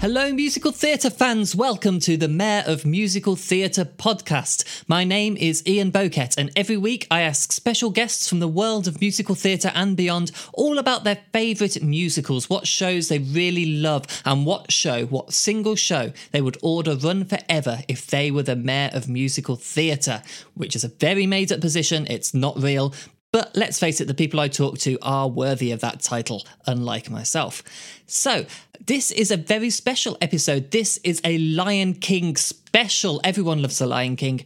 Hello, musical theatre fans. Welcome to the Mayor of Musical Theatre podcast. My name is Ian Bowkett, and every week I ask special guests from the world of musical theatre and beyond all about their favourite musicals, what shows they really love, and what show, what single show they would order run forever if they were the Mayor of Musical Theatre, which is a very made up position. It's not real, but let's face it, the people I talk to are worthy of that title, unlike myself. So, this is a very special episode. This is a Lion King special. Everyone loves The Lion King.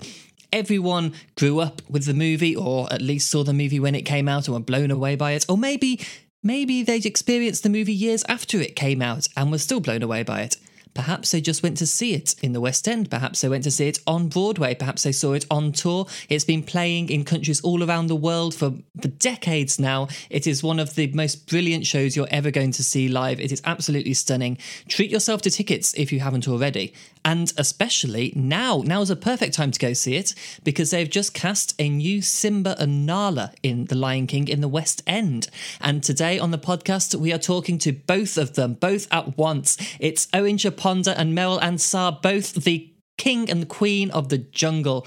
Everyone grew up with the movie, or at least saw the movie when it came out and were blown away by it. Or maybe, maybe they'd experienced the movie years after it came out and were still blown away by it. Perhaps they just went to see it in the West End. Perhaps they went to see it on Broadway. Perhaps they saw it on tour. It's been playing in countries all around the world for, for decades now. It is one of the most brilliant shows you're ever going to see live. It is absolutely stunning. Treat yourself to tickets if you haven't already. And especially now, now is a perfect time to go see it because they've just cast a new Simba and Nala in The Lion King in the West End. And today on the podcast, we are talking to both of them, both at once. It's Owen Chaponda and Merryl Ansah, both the king and queen of the jungle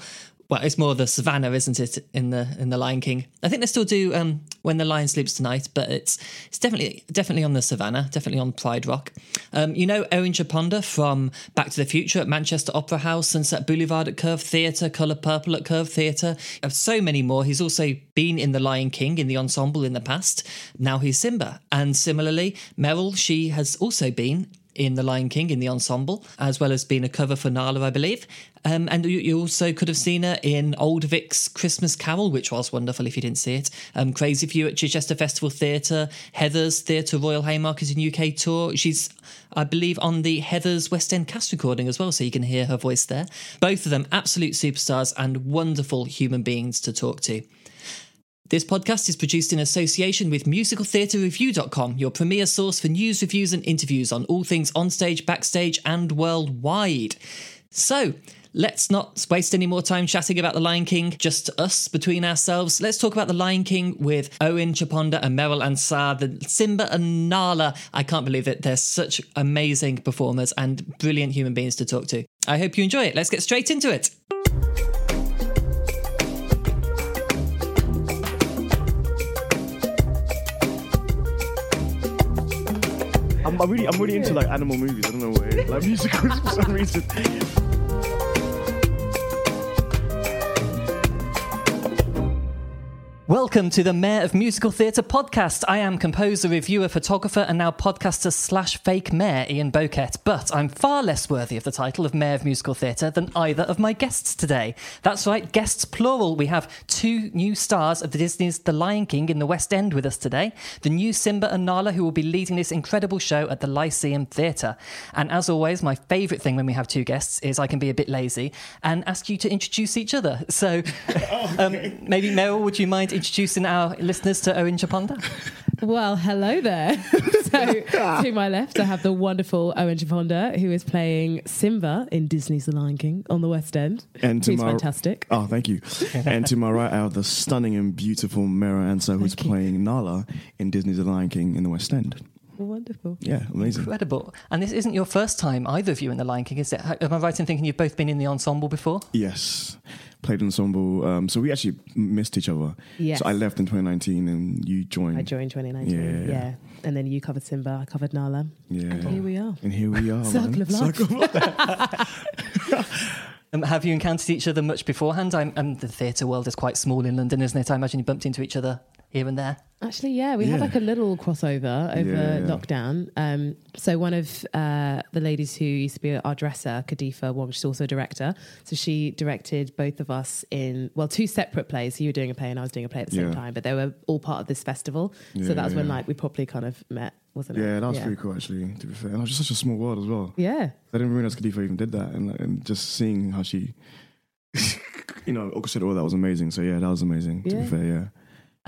well, it's more the savannah, isn't it, in the in the Lion King? I think they still do um, when the lion sleeps tonight, but it's it's definitely definitely on the savannah, definitely on Pride Rock. Um, you know Owen Chaponda from Back to the Future at Manchester Opera House, Sunset Boulevard at Curve Theatre, Colour Purple at Curve Theatre, of so many more. He's also been in the Lion King in the ensemble in the past. Now he's Simba, and similarly, Merryl she has also been in The Lion King in the ensemble, as well as being a cover for Nala, I believe. Um, and you, you, also could have seen her in Old Vic's Christmas Carol, which was wonderful if you didn't see it. Um, Crazy You at Chichester Festival Theatre, Heathers Theatre Royal Haymarket in UK tour. She's, I believe, on the Heathers West End cast recording as well, so you can hear her voice there. Both of them absolute superstars and wonderful human beings to talk to. This podcast is produced in association with musicaltheatrereview.com, your premier source for news, reviews, and interviews on all things onstage, backstage, and worldwide. So, let's not waste any more time chatting about The Lion King, just us between ourselves. Let's talk about The Lion King with Owen Chaponda and Merryl Ansah, the Simba and Nala. I can't believe it. They're such amazing performers and brilliant human beings to talk to. I hope you enjoy it. Let's get straight into it. I'm, I'm really, I'm really into like animal movies. I don't know why, like musicals for some reason. Welcome to the Mayor of Musical Theatre podcast. I am composer, reviewer, photographer, and now podcaster slash fake mayor Ian Bowkett, but I'm far less worthy of the title of Mayor of Musical Theatre than either of my guests today. That's right, guests plural. We have two new stars of the Disney's The Lion King in the West End with us today, the new Simba and Nala, who will be leading this incredible show at the Lyceum Theatre. And as always, my favourite thing when we have two guests is I can be a bit lazy and ask you to introduce each other. So um, maybe Merryl, would you mind introducing our listeners to Owen Chaponda? Well, hello there. so, to my left, I have the wonderful Owen Chaponda, who is playing Simba in Disney's The Lion King on the West End. And to He's my fantastic. Oh, thank you. and to my right, I have the stunning and beautiful Merryl Ansah, who's Thank you. playing Nala in Disney's The Lion King in the West End. Wonderful. Yeah, amazing. Incredible. And this isn't your first time, either of you, in The Lion King, is it? Am I right in thinking you've both been in the ensemble before? Yes, played ensemble. Um, so we actually missed each other. Yes. So I left in 2019, and you joined. I joined 2019. Yeah. Yeah. And then you covered Simba, I covered Nala. Yeah. And here we are. And here we are. Circle of life. Circle of life. Um, have you encountered each other much beforehand? I'm, um, the theatre world is quite small in London, isn't it? I imagine you bumped into each other here and there. Actually, yeah, we had Yeah. like a little crossover over Yeah, yeah. lockdown. Um, so one of uh, the ladies who used to be our dresser, Kadifa, one, she's also a director. So she directed both of us in well, two separate plays. You were doing a play and I was doing a play at the same Yeah. time, but they were all part of this festival. Yeah, so that was when yeah. like we properly kind of met, wasn't it? Yeah, that was pretty cool actually. To be fair, and it was just such a small world as well. Yeah. I didn't realize Khalifa even did that, and, like, and just seeing how she, you know, orchestrated all that was amazing. So yeah, that was amazing. To Yeah. be fair, yeah.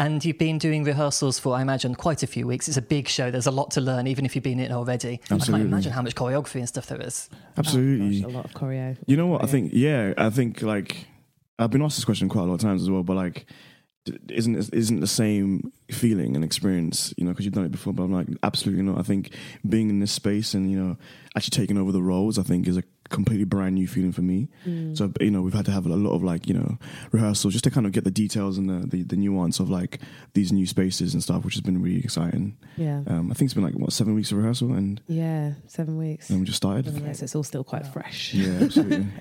And you've been doing rehearsals for, I imagine, quite a few weeks. It's a big show. There's a lot to learn, even if you've been in it already. I can't imagine how much choreography and stuff there is. Absolutely. Oh, gosh, a lot of choreo. You know what? I think yeah. I think like I've been asked this question quite a lot of times as well. But like, isn't isn't the same feeling and experience, you know, because you've done it before. But I'm like, absolutely not. I think being in this space and you know actually taking over the roles, I think is a completely brand new feeling for me. Mm. So you know, we've had to have a lot of like you know rehearsals just to kind of get the details and the, the the nuance of like these new spaces and stuff, which has been really exciting. Yeah. Um, I think it's been like what seven weeks of rehearsal, and Yeah. Seven weeks. And we just started. Yeah, so it's all still quite fresh. Yeah, absolutely.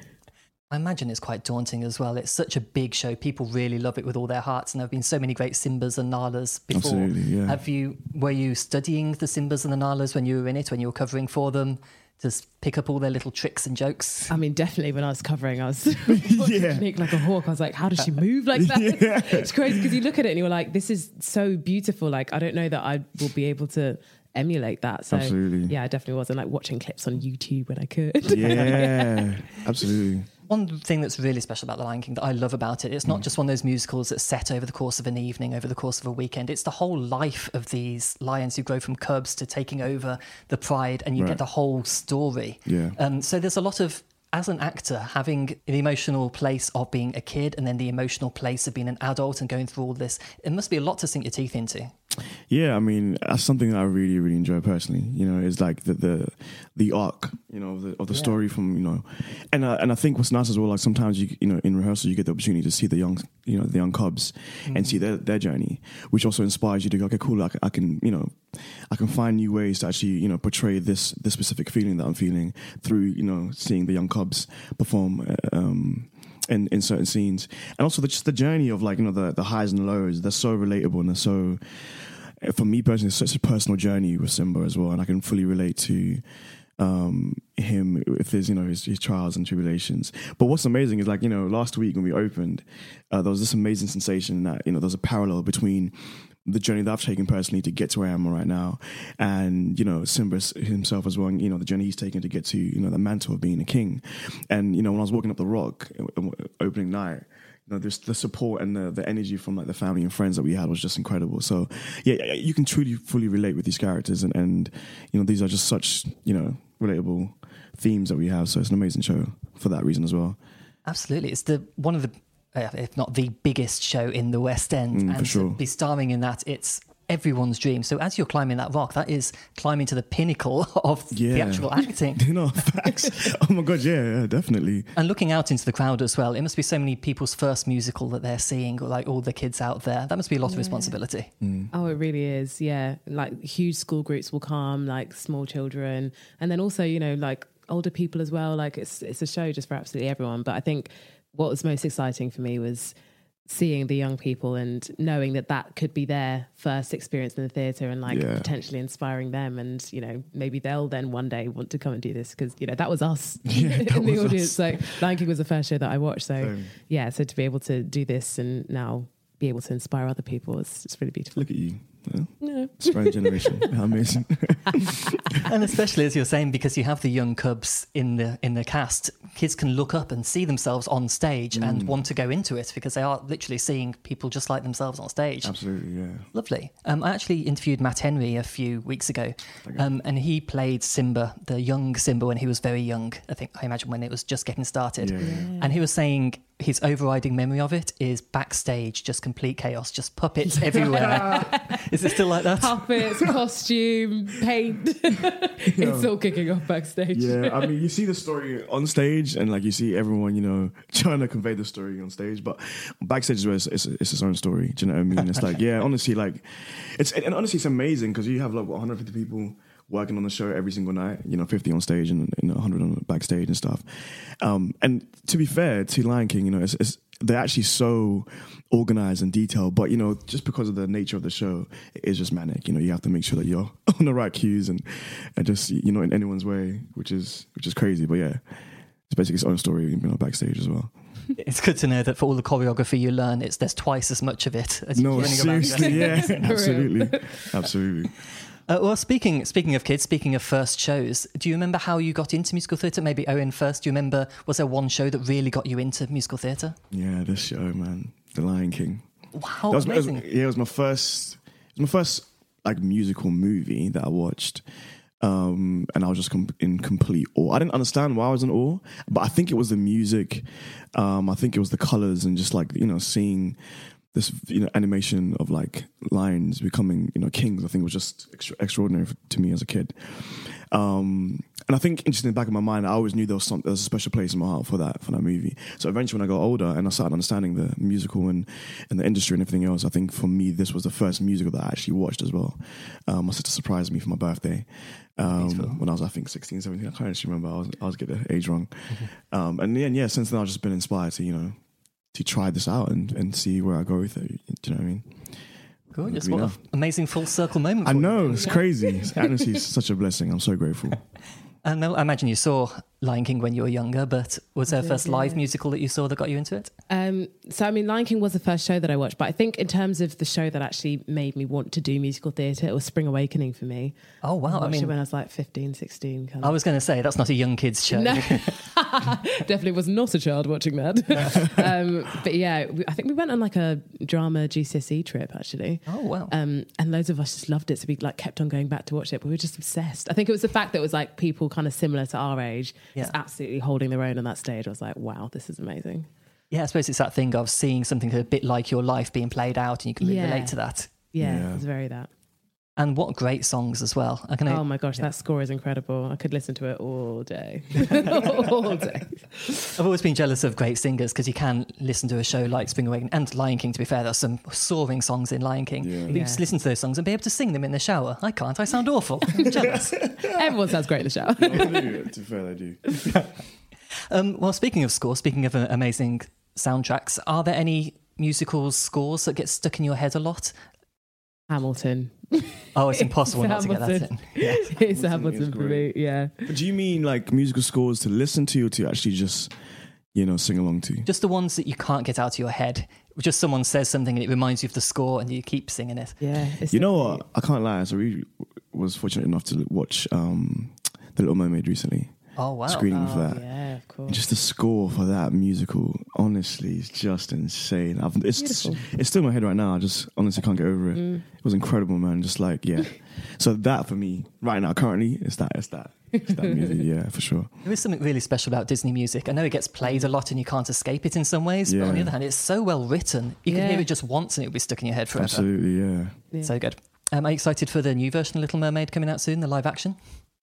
I imagine it's quite daunting as well. It's such a big show. People really love it with all their hearts, and there have been so many great Simbas and Nalas before. Absolutely, yeah. Have you? Were you studying the Simbas and the Nalas when you were in it? When you were covering for them, to pick up all their little tricks and jokes? I mean, definitely when I was covering, I was Nick like a hawk. I was like, how does she uh, move like that? Yeah. It's crazy because you look at it and you're like, this is so beautiful. Like, I don't know that I will be able to emulate that. So, Absolutely. yeah, I definitely was. And like watching clips on YouTube when I could. Yeah, yeah, absolutely. One thing that's really special about The Lion King that I love about it, it's Mm. not just one of those musicals that's set over the course of an evening, over the course of a weekend. It's the whole life of these lions who grow from cubs to taking over the pride, and you Right. get the whole story. Yeah. Um, so there's a lot of, as an actor, having the emotional place of being a kid and then the emotional place of being an adult and going through all this. It must be a lot to sink your teeth into. Yeah, I mean that's something that I really, really enjoy personally. You know, is like the the the arc, you know, of the, of the Yeah. story from you know, and uh, and I think what's nice as well, like sometimes you you know in rehearsal you get the opportunity to see the young you know the young cubs and see their their journey, which also inspires you to go, okay, cool, I can, I can you know, I can find new ways to actually you know portray this this specific feeling that I'm feeling through you know seeing the young cubs perform. uh, Um, in, in certain scenes, and also the, just the journey of like you know the the highs and lows. They're so relatable and they're so for me personally, it's such a personal journey with Simba as well, and I can fully relate to um, him with his, you know, his, his trials and tribulations. But what's amazing is like, you know, last week when we opened, uh, there was this amazing sensation that, you know, there's a parallel between the journey that I've taken personally to get to where I am right now, and you know Simba himself as well. You know the journey he's taken to get to you know the mantle of being a king, and you know when I was walking up the rock uh, uh, opening night, you know, there's the support and the, the energy from like the family and friends that we had was just incredible. So yeah, you can truly fully relate with these characters, and, and you know these are just such you know relatable themes that we have. So it's an amazing show for that reason as well. Absolutely, it's the one of the, uh, if not the biggest show in the West End, Mm, for and sure. to be starring in that, it's everyone's dream. So as you're climbing that rock, that is climbing to the pinnacle of the actual acting. You know, facts. oh my god, yeah, yeah, definitely. And looking out into the crowd as well, it must be so many people's first musical that they're seeing, or like all the kids out there. That must be a lot of responsibility. Mm. Oh, it really is. Yeah. Like huge school groups will come, like small children. And then also, you know, like older people as well. Like it's it's a show just for absolutely everyone. But I think what was most exciting for me was seeing the young people and knowing that that could be their first experience in the theatre and like Yeah. potentially inspiring them and you know maybe they'll then one day want to come and do this because you know that was us Yeah, in the audience us. so Lion King was the first show that I watched so yeah so to be able to do this and now be able to inspire other people is it's really beautiful Look at you. Yeah. yeah. Inspiring generation. How amazing. and especially as you're saying, because you have the young cubs in the in the cast, kids can look up and see themselves on stage Mm. and want to go into it because they are literally seeing people just like themselves on stage. Absolutely, yeah. Lovely. Um, I actually interviewed Matt Henry a few weeks ago, um, and he played Simba, the young Simba, when he was very young. I think I imagine when it was just getting started. Yeah, yeah. And he was saying his overriding memory of it is backstage, just complete chaos, just puppets everywhere. Is it still like that? puppets, costume, paint. it's all kicking off backstage. Yeah, I mean, you see the story on stage, and like you see everyone, you know, trying to convey the story on stage, but backstage is where it's, it's, it's its own story. Do you know what I mean? It's like, yeah, honestly, like, it's and honestly, it's amazing because you have like what, 150 people working on the show every single night. You know, 50 on stage and you know, 100 on backstage and stuff. Um, and to be fair to Lion King, you know, it's, it's they're actually so organized and detailed, but you know, just because of the nature of the show, it is just manic. You know, you have to make sure that you're on the right cues and and just you know in anyone's way, which is which is crazy. But yeah, it's basically its own story, you know, backstage as well. It's good to know that for all the choreography you learn, it's there's twice as much of it as No, you're learning about. seriously, yeah, absolutely, absolutely. Uh, well, speaking speaking of kids, speaking of first shows, do you remember how you got into musical theatre? Maybe Owen first. Do you remember? Was there one show that really got you into musical theatre? Yeah, this show, man, The Lion King. Wow, That was, it was- amazing! yeah, it was my first. It was my first like musical movie that I watched, um, and I was just com- in complete awe. I didn't understand why I was in awe, but I think it was the music. Um, I think it was the colors and just like you know seeing this you know animation of like lions becoming you know kings. I think was just extra- extraordinary to me as a kid. Um, and I think interesting in the back of my mind, I always knew there was some there was a special place in my heart for that for that movie. So eventually, when I got older and I started understanding the musical and and the industry and everything else, I think for me this was the first musical that I actually watched as well. Um, my sister surprised me for my birthday um, when I was I think 16, 17. I can't actually remember. I was I was getting the age wrong. Um, and yeah, yeah, since then I've just been inspired to you know to try this out and, and see where I go with it. Do you know what I mean? Gorgeous. What an amazing full circle moment. I for you. know it's crazy. Honestly, it's such a blessing. I'm so grateful. Uh, and I imagine you saw Lion King when you were younger, but was there a first live musical that you saw that got you into it? Um, so I mean, Lion King was the first show that I watched, but I think in terms of the show that actually made me want to do musical theatre, it was Spring Awakening for me. Oh wow! I watched it mean, when I was like 15, 16. Kind I was going to say that's not a young kids show. No, definitely was not a child watching that. um, but yeah, we, I think we went on like a drama GCSE trip actually. Oh wow! Um, and loads of us just loved it. So we like kept on going back to watch it. But we were just obsessed. I think it was the fact that it was like people kind of similar to our age, just absolutely holding their own on that stage. I was like, wow, this is amazing. yeah, I suppose it's that thing of seeing something a bit like your life being played out, and you can really Yeah. relate to that. Yeah, Yeah. it was very that. And what great songs as well! I can. Oh my gosh, that score is incredible. I could listen to it all day. all day. I've always been jealous of great singers because you can listen to a show like Spring Awakening and Lion King. To be fair, there's some soaring songs in Lion King. Yeah. But you Yeah. just listen to those songs and be able to sing them in the shower. I can't. I sound awful. I'm jealous. Everyone sounds great in the shower. I do. To be fair, I do. Um, well, speaking of score, speaking of uh, amazing soundtracks, are there any musical scores that get stuck in your head a lot? Hamilton. Oh, it's impossible not to get that in. Yeah. It's Hamilton Hamilton for me. Yeah. But do you mean like musical scores to listen to or to actually just, you know, sing along to? Just the ones that you can't get out of your head. Just someone says something and it reminds you of the score and you keep singing it. Yeah. it's You know what? I can't lie. So we was fortunate enough to watch um, The Little Mermaid recently. Oh, wow. Screening cute. for Oh, that. yeah, of course. Just the score for that musical, honestly, is just insane. I've, it's Beautiful. it's still in my head right now. I just honestly can't get over it. Mm. It was incredible, man. Just like yeah. so that for me right now, currently, it's that. It's that. It's that music. Yeah, for sure. There is something really special about Disney music. I know it gets played a lot and you can't escape it in some ways, but on the other hand, it's so well written. You can hear it just once and it'll be stuck in your head forever. Absolutely, yeah. Yeah. So good. Um, are you excited for the new version of Little Mermaid coming out soon, the live action?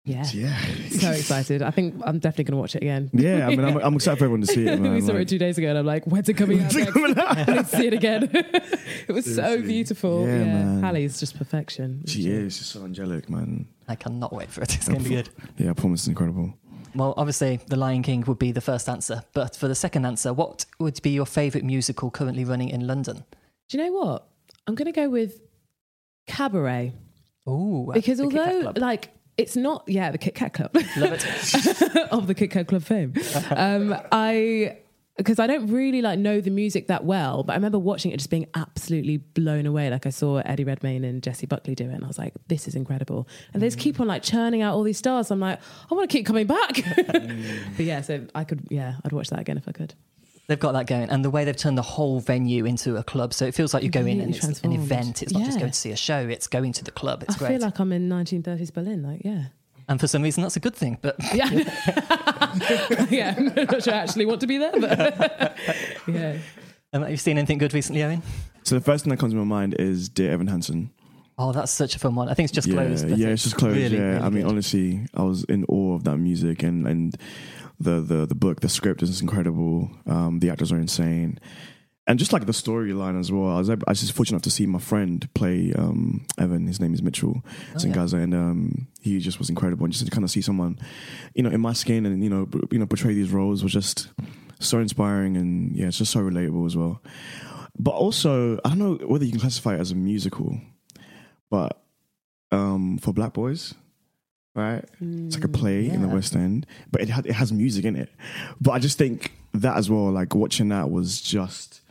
Yeah. Yeah. So excited. I think I'm definitely going to watch it again. Yeah, I mean, I'm, I'm excited for everyone to see it, man. we saw Like- it two days ago and I'm like, when's it coming out? next? I need to see it again. it was so beautiful. Yeah, Yeah, man. Halle's just perfection. She is. She's so angelic, man. I cannot wait for it. It's going to be good. Yeah, I promise it's incredible. Well, obviously, The Lion King would be the first answer. But for the second answer, what would be your favourite musical currently running in London? Do you know what? I'm going to go with Cabaret Oh, because the Kit Kat although like it's not yeah the Kit Kat Club Love it. of the Kit Kat Club fame. Um, I because I don't really like know the music that well, but I remember watching it just being absolutely blown away. Like I saw Eddie Redmayne and Jessie Buckley do it, and I was like, "This is incredible!" And they just keep on like churning out all these stars. I'm like, I want to keep coming back. but yeah, so I could, yeah, I'd watch that again if I could. They've got that going, and the way they've turned the whole venue into a club, so it feels like you go in and it's an event. It's not just going to see a show; it's going to the club. It's I great, I feel like I'm in 1930s Berlin. Like, yeah. and for some reason, that's a good thing. But Yeah. yeah. I'm not sure I actually want to be there, but yeah. um, have you seen anything good recently, Owen? So the first thing that comes to my mind is Dear Evan Hansen. Oh, that's such a fun one. I think it's just yeah, closed. yeah, it's just closed. really, yeah, really I mean, good. honestly, I was in awe of that music and and the the the book, the script is incredible. Um, the actors are insane, and just like the storyline as well. I was I was just fortunate enough to see my friend play um, Evan. His name is Mitchell. It's in yeah. Gaza, and um, he just was incredible. And just to kind of see someone, you know, in my skin and you know, b- you know, portray these roles was just so inspiring, and yeah, it's just so relatable as well. But also, I don't know whether you can classify it as a musical, but um, for Black Boys, right? It's like a mm, play in the. West End, but it had, it has music in it. But I just think that as well, like watching that was just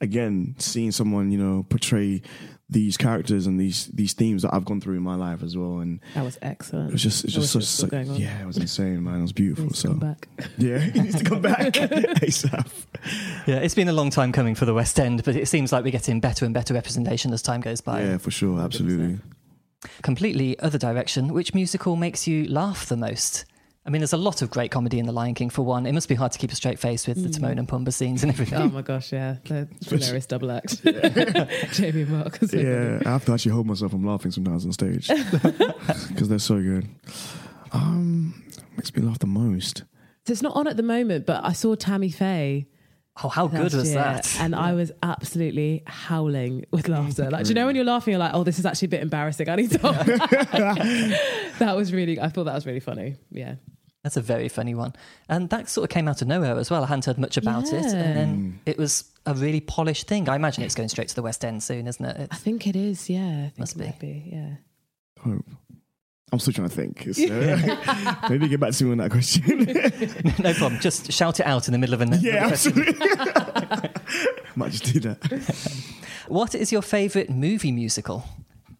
again seeing someone you know portray these characters and these these themes that I've gone through in my life as well, and That was excellent. it was just it's just wish such, it was still going on. yeah, it was insane, man. It was beautiful. Needs to So come back. yeah, he needs to come back ASAP. Yeah, it's been a long time coming for the West End, but it seems like we're getting better and better representation as time goes by. Yeah, for sure, absolutely. Completely other direction. Which musical makes you laugh the most? I mean, there's a lot of great comedy in The Lion King. For one, it must be hard to keep a straight face with the Timon and Pumbaa scenes and everything. Oh my gosh, yeah, the hilarious double act. Jamie and Mark. Yeah, I have to actually hold myself from laughing sometimes on stage because they're so good. Um, makes me laugh the most. So it's not on at the moment, but I saw Tammy Faye. Oh, how good last was year, that? And I was absolutely howling with laughter. Like, do you know when you're laughing, you're like, oh, this is actually a bit embarrassing. I need to. that was really, I thought that was really funny. Yeah. That's a very funny one. And that sort of came out of nowhere as well. I hadn't heard much about it. And then hmm. it was a really polished thing. I imagine it's going straight to the West End soon, isn't it? I think it is. Yeah. I think Must it might be. Yeah. Hope. I'm still trying to think. It's, uh, maybe get back to me on that question. no problem. Just shout it out in the middle of a yeah, question. absolutely. Might just do that. What is your favourite movie musical?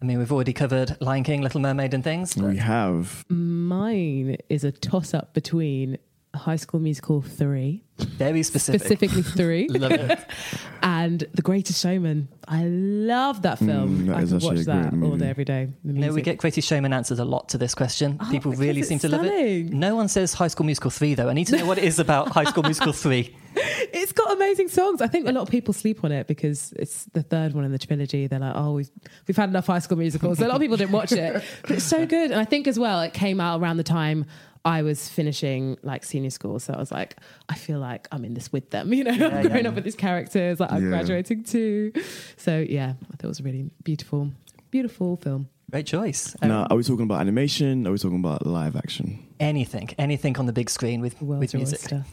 I mean, we've already covered Lion King, Little Mermaid, and things. but- We have. Mine is a toss up between High School Musical 3, Very specific. specifically 3, Love it. and The Greatest Showman. I love that film. Mm, that I is could watch a that great all movie. day, every day. The You know, we get Greatest Showman answers a lot to this question. Oh, People really seem to love it. No one says High School Musical 3, though. I need to know what it is about High School Musical 3. It's got amazing songs. I think a lot of people sleep on it because it's the third one in the trilogy. They're like, oh, we've, we've had enough High School Musicals. So a lot of people didn't watch it, but it's so good. And I think as well, it came out around the time I was finishing like senior school. So I was like, I feel like I'm in this with them. You know, I'm growing yeah. up with these characters. Like I'm Yeah. graduating too. So yeah, I thought it was a really beautiful, beautiful film. Great choice. Um, Now, are we talking about animation? Are we talking about live action? Anything, anything on the big screen with, World's with your music. oyster.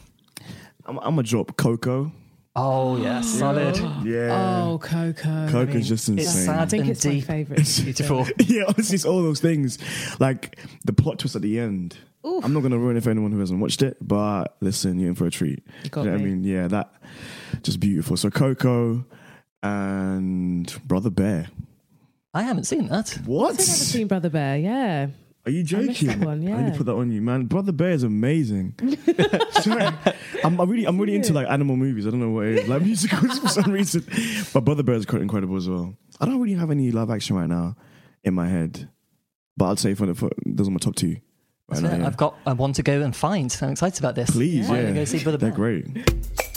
I'm, I'm gonna drop Coco. Oh, yeah, solid. Yeah, Oh, Coco. Coco's just it's insane. sad. I think and it's my deep. favorite. Beautiful. yeah, honestly, it's all those things. Like the plot twist at the end. Oof. I'm not gonna ruin it for anyone who hasn't watched it, but listen, you're in for a treat. You got You know what I me. mean? Yeah, that just beautiful. So Coco and Brother Bear. I haven't seen that. What? I've never seen Brother Bear. Yeah. Are you joking? that one, I need to put that on you, man. Brother Bear is amazing. Sorry. I'm, I'm really, I'm really into like animal movies. I don't know what it is, like musicals for some reason. But Brother Bear is quite incredible as well. I don't really have any live action right now in my head, but I'd say for the for, those are my top two. Right now, yeah. I've got I want to go and find. I'm excited about this. Please, Why yeah, don't we go see Brother Bear. they're Bear? great.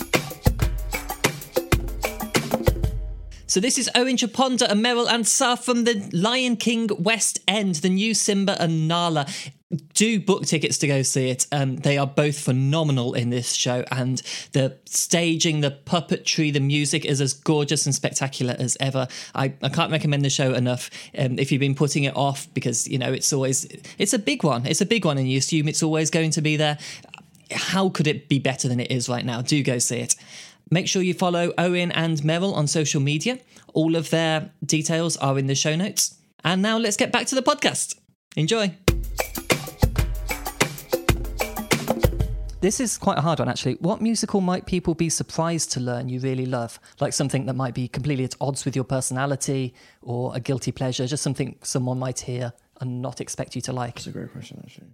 So this is Owen Chaponda and Merryl Ansah from the Lion King West End, the new Simba and Nala. Do book tickets to go see it. Um, they are both phenomenal in this show, and the staging, the puppetry, the music is as gorgeous and spectacular as ever. I, I can't recommend the show enough. Um, if you've been putting it off because you know it's always it's a big one. It's a big one, and you assume it's always going to be there. How could it be better than it is right now? Do go see it. Make sure you follow Owen and Merryl on social media. All of their details are in the show notes. And now let's get back to the podcast. Enjoy. This is quite a hard one, actually. What musical might people be surprised to learn you really love? Like something that might be completely at odds with your personality or a guilty pleasure, just something someone might hear and not expect you to like. That's a great question, actually.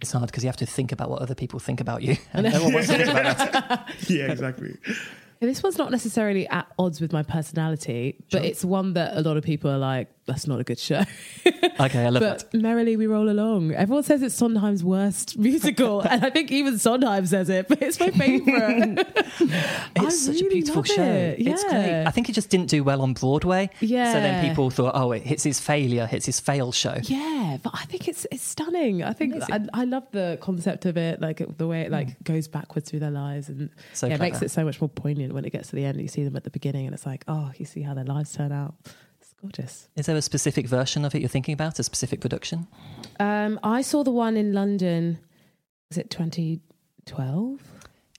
It's hard because you have to think about what other people think about you. And no one wants to think about that. Yeah, exactly. This one's not necessarily at odds with my personality, but it's one that a lot of people are like, that's not a good show. Okay, I love that. but merrily we roll along. Everyone says it's Sondheim's worst musical, and I think even Sondheim says it, but it's my favorite. It's such a beautiful show. it. It's great. Yeah. I think it just didn't do well on Broadway. Yeah. So then people thought, oh, it hits his failure, hits his fail show. yeah, but I think it's it's stunning. I think I, I love the concept of it, like the way it like mm. goes backwards through their lives, and So yeah, it makes it so much more poignant when it gets to the end. You see them at the beginning, and it's like, oh, you see how their lives turn out. It's gorgeous. Is there a specific version of it you're thinking about, a specific production? Um, I saw the one in London. Was it 2012?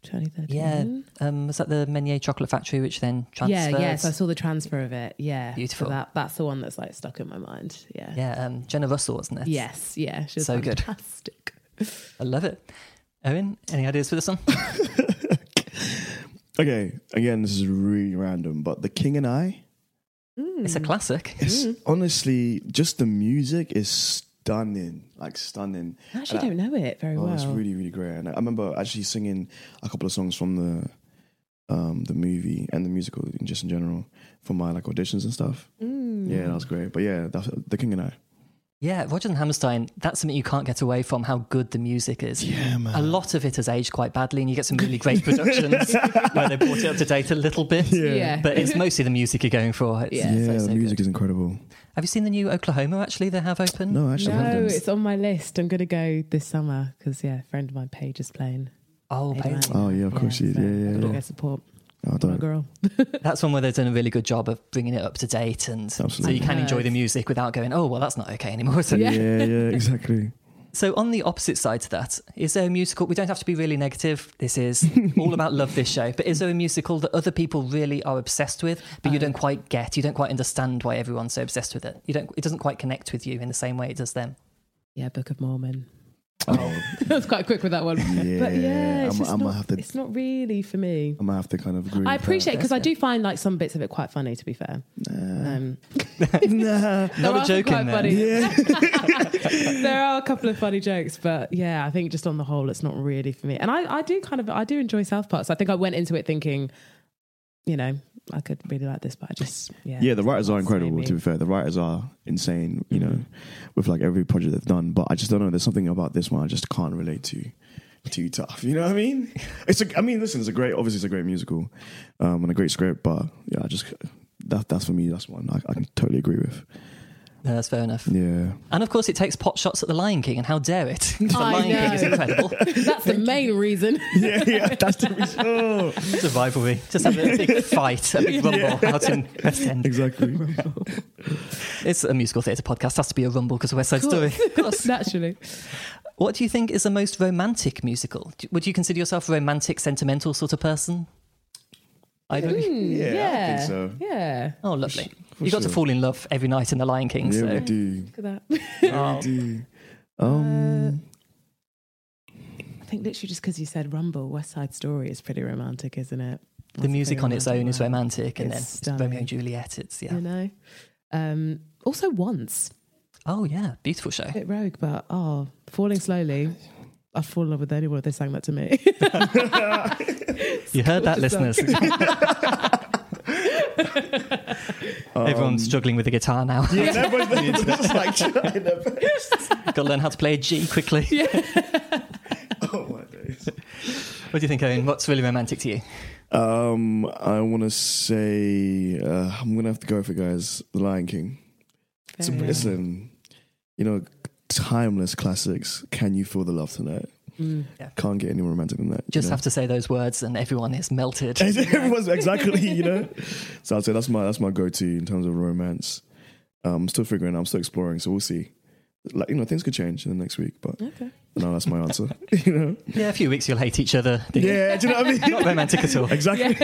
2013? Yeah. Um, was that the Menier Chocolate Factory, which then transferred? Yeah, transferred? yes, I saw the transfer of it. Yeah, Beautiful. So that that's the one that's like stuck in my mind. Yeah. Yeah, um, Jenna Russell, wasn't it? Yes. Yeah. She was So good. fantastic. I love it. Owen, any ideas for this one? Okay, again, this is really random, but The King and I, It's a classic. it's honestly just the music is stunning, like stunning. I actually And don't know it very Oh, well. it's really, really great. And I remember actually singing a couple of songs from the um, the movie and the musical, just in general, for my like auditions and stuff. Mm. Yeah, that was great. But yeah, that's The King and I. Yeah, Rodgers and Hammerstein, that's something you can't get away from how good the music is. Yeah, man. A lot of it has aged quite badly, and you get some really great productions where they brought it up to date a little bit. Yeah. But it's mostly the music you're going for. It's, Yeah. yeah, so, the music good. is incredible. Have you seen the new Oklahoma actually they have open? No, actually, I No, haven't. it's on my list. I'm going to go this summer because, yeah, a friend of mine, Paige, is playing. Oh, Paige Paige. Oh, yeah, of course she is. so Yeah, yeah, I'm gonna yeah. go support Oh, I my don't. girl. That's one where they've done a really good job of bringing it up to date, and so you can enjoy the music without going, "Oh, well, that's not okay anymore." So, Yeah, Yeah. yeah, exactly. so on the opposite side to that, is there a musical? We don't have to be really negative. This is all about love. This show, but is there a musical that other people really are obsessed with, but you Um, don't quite get? You don't quite understand why everyone's so obsessed with it. You don't. It doesn't quite connect with you in the same way it does them. Yeah, Book of Mormon. Oh, I was quite quick with that one. yeah. But yeah, it's, I'm, just I'm not, gonna have to. it's not really for me. I'm gonna have to kind of agree. I with appreciate because I do find like some bits of it quite funny. To be fair, um. Nah. Not a joke in quite there. funny. Yeah. there are a couple of funny jokes, but yeah, I think just on the whole, it's not really for me. And I, I do kind of, I do enjoy South Park. So I think I went into it thinking, you know, I could really like this, but I just, yeah. yeah, the writers are incredible. To be fair, the writers are insane. You know, Mhm. with like every project they've done. But I just don't know. There's something about this one I just can't relate to. Too tough. You know what I mean? It's. A, I mean, listen, it's a great. Obviously, it's a great musical, um, and a great script. But yeah, I just that that's for me. That's one I, I can totally agree with. No, that's fair enough. Yeah. And of course, it takes pot shots at the Lion King, and how dare it? the I Lion King is incredible. That's the main reason. yeah, yeah. That's the reason. Oh, It's a rivalry. Just have a big fight, a big rumble out in West End. exactly. It's a musical theatre podcast. Has to be a rumble because of West Side Story. Of course. Naturally. What do you think is the most romantic musical? Would you consider yourself a romantic, sentimental sort of person? I of you? Mm, Yeah, I think so. Yeah. Oh, lovely. For you got to fall in love every night in The Lion King. Yeah, we so do. Look at that. Yeah, we do. Um, I think literally just because you said Rumble, West Side Story is pretty romantic, isn't it? the That's a music on its own is one, romantic, and It's then it's. Romeo and Juliet. It's yeah. You know? Um, also, Once. Oh yeah, beautiful show. A bit rogue, but oh, Falling Slowly. I'd fall in love with anyone if they sang that to me. You heard that, Gorgeous song. listeners. Everyone's struggling with the guitar now. Um, yeah, everyone's just like trying their best. Got to learn how to play a G quickly. Oh my days. What do you think, Owen? What's really romantic to you? Um, I want to say uh, I'm gonna have to go for guys. The Lion King. So, Fair enough. listen, you know, timeless classics. Can you feel the love tonight? Mm. Can't get any more romantic than that. you Just know? have to say those words, and everyone is melted. Everyone's exactly, you know. So I'd say that's my that's my go-to in terms of romance. Um, I'm still figuring. out, I'm still exploring. So we'll see. Like you know, things could change in the next week, but Okay. no, that's my answer. you know. Yeah, a few weeks you'll hate each other. Yeah, do you know what I mean? Not romantic at all. Exactly.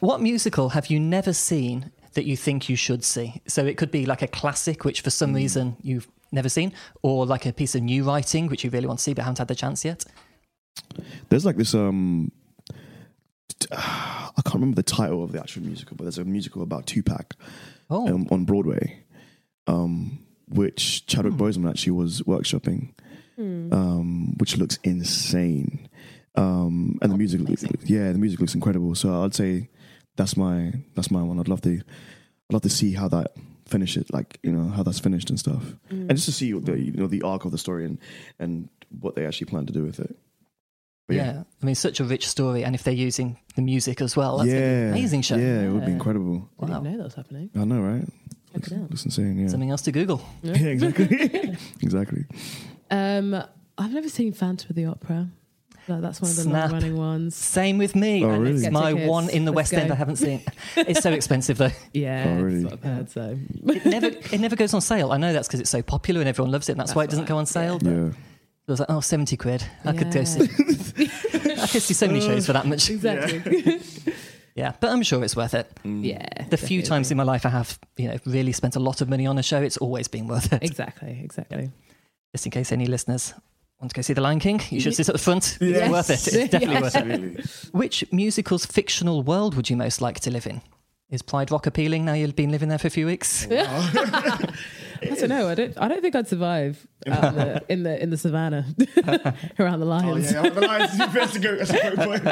What musical have you never seen that you think you should see? So it could be like a classic, which for some reason you've never seen, or like a piece of new writing, which you really want to see but haven't had the chance yet. There's like this. Um, t- I can't remember the title of the actual musical, but there's a musical about Tupac Oh, um, on Broadway, um, which Chadwick Boseman actually was workshopping, Hmm. um, which looks insane. Um, and the Oh, music, amazing. yeah, the music looks incredible. So I'd say that's my that's my one. I'd love to, I'd love to see how that finishes, like you know how that's finished and stuff, Mm. and just to see the you know the arc of the story and and what they actually plan to do with it. But yeah. I mean, such a rich story, and if they're using the music as well, that's gonna an yeah, amazing show. Yeah, it would be Yeah. incredible. I didn't Wow. know that was happening. I know, right? Check Looks, looks insane. Yeah, Something else to Google. yeah, exactly, exactly. Um, I've never seen Phantom of the Opera. Like, that's one of the Snap. long running ones. Same with me. Oh, really? It's my tickets. one in the Let's West End. I haven't seen. It's so expensive though. Yeah, Oh, really? that's what I've heard. So It never, it never goes on sale. I know that's because it's so popular and everyone loves it. And that's, why it doesn't go on sale. But Yeah, it was like, oh, 70 quid. I could go Yeah. see. I could see so many shows for that much. exactly. Yeah, but I'm sure it's worth it. Mm. Yeah. The few times in my life I have, you know, really spent a lot of money on a show, it's always been worth it. Exactly. Exactly. Just in case any listeners want to go see The Lion King, you should sit at the front. Yes. It's worth it. It's definitely Yes. worth it. absolutely. Which musical's fictional world would you most like to live in? Is Pride Rock appealing now you've been living there for a few weeks? I don't know. I don't. I don't think I'd survive out in, the, in the in the savannah around the Oh lions. yeah, the lions. That's a good, that's a great point.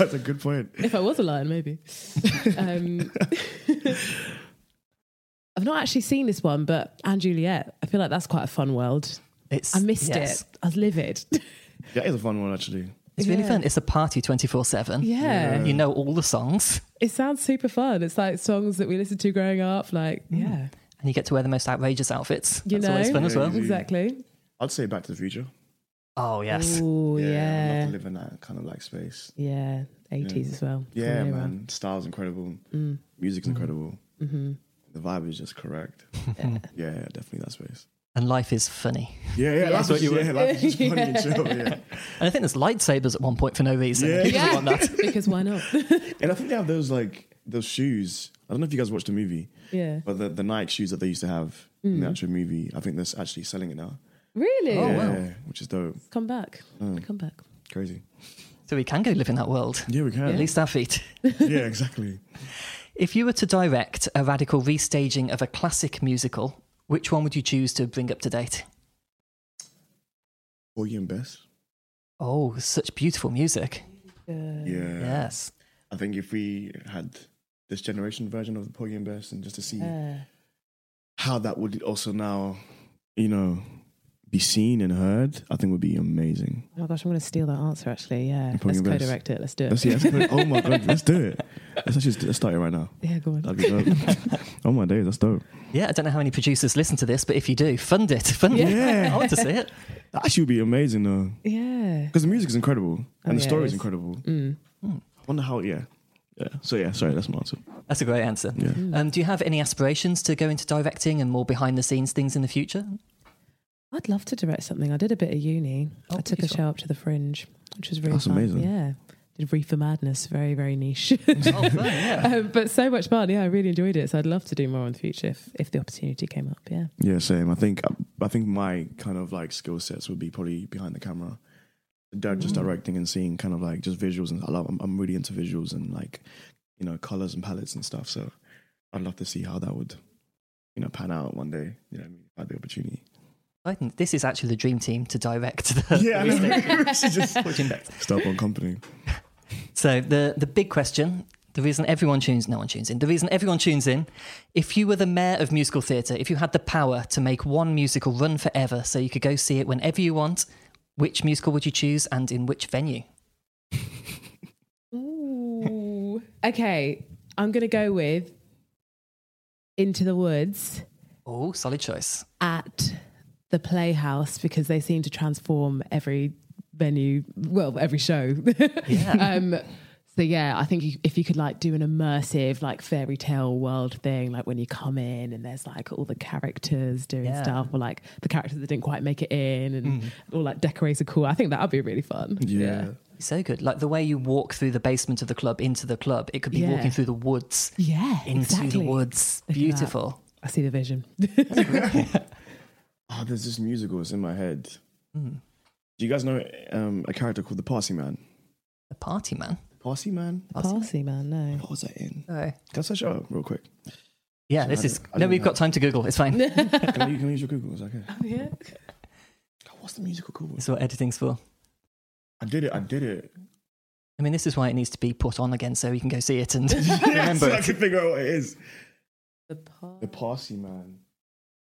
that's a good point. If I was a lion, maybe. Um, I've not actually seen this one, but & Juliet. I feel like that's quite a fun world. It's I missed yes. it. I was livid. That is a fun one, actually. It's really fun. It's a party twenty four seven. yeah. You know all the songs, It sounds super fun. It's like songs that we listened to growing up. Like, yeah, and you get to wear the most outrageous outfits. You That's always know? fun as well. Exactly. I'd say Back to the Future. Oh yes. Oh, I'd love yeah. to live in that kind of like space. Yeah. 80s as well. Yeah, Cool era. man. Style's incredible. Mm. Music's incredible. Mm-hmm. The vibe is just correct. Yeah. Yeah, yeah, definitely that space. And life is funny. Yeah, yeah, that's what what you you yeah, life is just funny and chill. Yeah. And I think there's lightsabers at one point for no reason. Yeah. Yeah. want that? because why not? And I think they have those like those shoes. I don't know if you guys watched the movie, yeah. but the, the Nike shoes that they used to have in the actual movie, I think they're actually selling it now. Really? Oh, yeah, wow. which is dope. Come back. Mm. Come back. Crazy. So we can go live in that world. Yeah, we can. At least our feet. yeah, exactly. If you were to direct a radical restaging of a classic musical, which one would you choose to bring up to date? Porgy and Bess. Oh, such beautiful music. Good. Yeah. Yes. I think if we had this generation version of the Porgy and Bess and just to see Uh, how that would also now, you know, be seen and heard, I think would be amazing. oh my gosh, I'm going to steal that answer actually. Yeah. Let's co direct it. Let's do it. Let's see. Let's oh my god, let's do it. Let's actually let's start it right now. yeah, go on. That'd be dope. oh my days, that's dope. Yeah, I don't know how many producers listen to this, but if you do, fund it. Fund it. Yeah. I want to see it. That actually would be amazing though, Yeah. because the music is incredible Oh, and the yeah, story it is is. incredible. Mm. I wonder how. Yeah, yeah. So yeah, sorry, that's my answer. That's a great answer. Yeah. Um, do you have any aspirations to go into directing and more behind the scenes things in the future? I'd love to direct something. I did a bit of uni. Oh, I took a show up to the Fringe, which was really That's fun. amazing. Yeah. Did Reefer Madness, very, very niche. Oh, fun, yeah. um, but so much fun. Yeah, I really enjoyed it. So I'd love to do more in the future if, if the opportunity came up. Yeah. Yeah, same. I think I think my kind of like skill sets would be probably behind the camera, Di- just Mm. directing and seeing kind of like just visuals and I love. I'm, I'm really into visuals and like you know colors and palettes and stuff. So I'd love to see how that would you know pan out one day. You know, I mean, if I had the opportunity. I think this is actually the dream team to direct the. Yeah, I know. We should just Fortune on company. So the the big question, the reason everyone tunes, no one tunes in. The reason everyone tunes in, if you were the mayor of musical theatre, if you had the power to make one musical run forever, so you could go see it whenever you want, which musical would you choose and in which venue? Ooh. okay. I'm going to go with Into the Woods Oh, solid choice. at the Playhouse because they seem to transform every venue, well, every show. Yeah. um, so yeah, I think if you could like do an immersive like fairy tale world thing, like when you come in and there's like all the characters doing Yeah. stuff, or like the characters that didn't quite make it in, and all like decorated cool. I think that would be really fun. Yeah. So good. Like the way you walk through the basement of the club into the club, it could be Yeah. walking through the woods yeah, into exactly. the woods. Look. Beautiful. I see the vision. Oh, there's this musicals in my head. Mm. Do you guys know um, a character called the Parsi Man? The party man. Parsi Man? Parsi man, no. What was that in? Oh. Can I search it up real quick? Yeah, So this is. No, we've know. got time to Google. It's fine. Can, I, can I use your Google? Is that okay? yeah. God, What's the musical called? It's what editing's for. I did it. I did it. I mean, this is why it needs to be put on again so we can go see it and yeah, remember so I can figure out what it is. The par- The Parsi Man.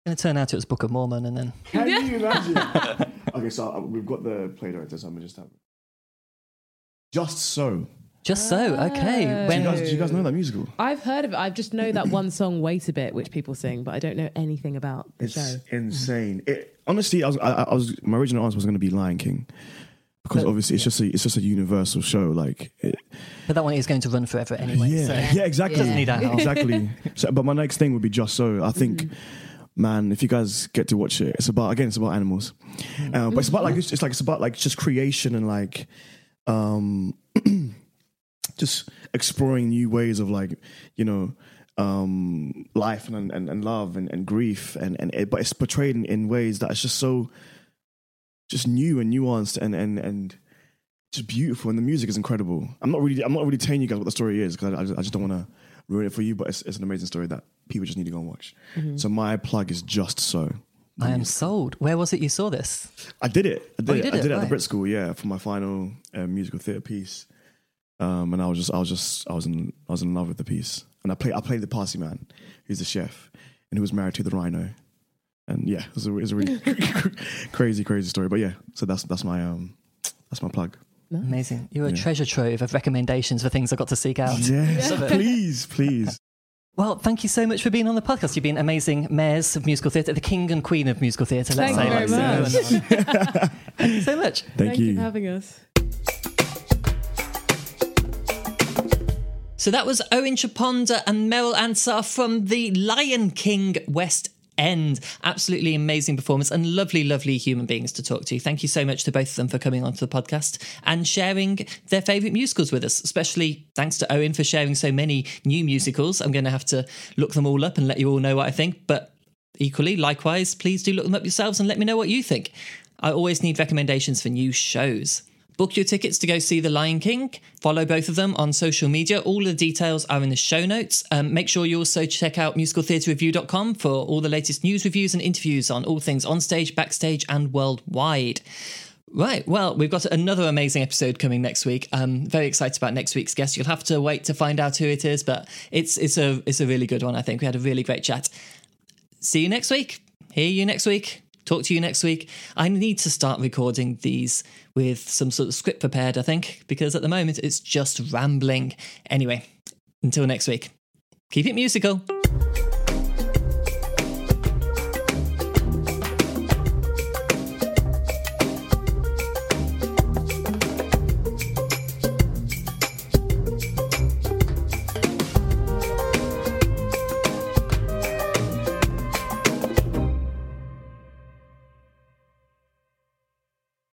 Going to turn out it was Book of Mormon and then. Can you imagine? okay, so uh, we've got the play director, so I'm gonna just have. Just so. Just so, okay. Oh. Do When you guys, do you guys know that musical? I've heard of it. I just know that one song, "Wait a Bit," which people sing, but I don't know anything about the It's show. insane. It, honestly, I was, I, I was my original answer was going to be Lion King because But- obviously it's just a it's just a universal show. Like, it, But that one is going to run forever anyway. yeah, So. yeah, exactly, Doesn't need our help. exactly. So, but my next thing would be just so. I think. Man, if you guys get to watch it, it's about again, it's about animals, um, but it's about like it's, it's like it's about like just creation and like, um, just exploring new ways of like, you know, um, life and and, and love and, and grief and and it, but it's portrayed in, in ways that it's just so, just new and nuanced and and and just beautiful and the music is incredible. I'm not really I'm not really telling you guys what the story is because I, I just, I just don't want to ruin it for you, but it's, it's an amazing story that people just need to go and watch. So my plug is just so. I am sold. Where was it you saw this? I did it. I did, Oh, it. did I did it at the Brit School, yeah, for my final uh, musical theatre piece. Um, and I was just, I was just, I was in, I was in love with the piece. And I played, I played the Parsi man, who's the chef and he was married to the rhino. And yeah, it was a, it was a really crazy, crazy story. But yeah, so that's that's my um that's my plug. Amazing. You're a Yeah. treasure trove of recommendations for things I got to seek out. Yes, please, please. Well, thank you so much for being on the podcast. You've been amazing mayors of musical theatre, the king and queen of musical theatre. Let's Thank say you like very so. much. Thank you so much. Thank, Thank you you. for having us. So that was Owen Chaponda and Merryl Ansah from the Lion King West End. Absolutely amazing performance and lovely, lovely human beings to talk to. Thank you so much to both of them for coming onto the podcast and sharing their favourite musicals with us. Especially thanks to Owen for sharing so many new musicals. I'm going to have to look them all up and let you all know what I think. But equally, likewise, please do look them up yourselves and let me know what you think. I always need recommendations for new shows. Book your tickets to go see The Lion King. Follow both of them on social media. All the details are in the show notes. Um, make sure you also check out musicaltheatrereview.com for all the latest news reviews and interviews on all things on stage, backstage, and worldwide. Right, well, we've got another amazing episode coming next week. I'm very excited about next week's guest. You'll have to wait to find out who it is, but it's it's a it's a really good one. I think we had a really great chat. See you next week. Hear you next week. Talk to you next week. I need to start recording these with some sort of script prepared, I think, because at the moment it's just rambling. Anyway, until next week, keep it musical.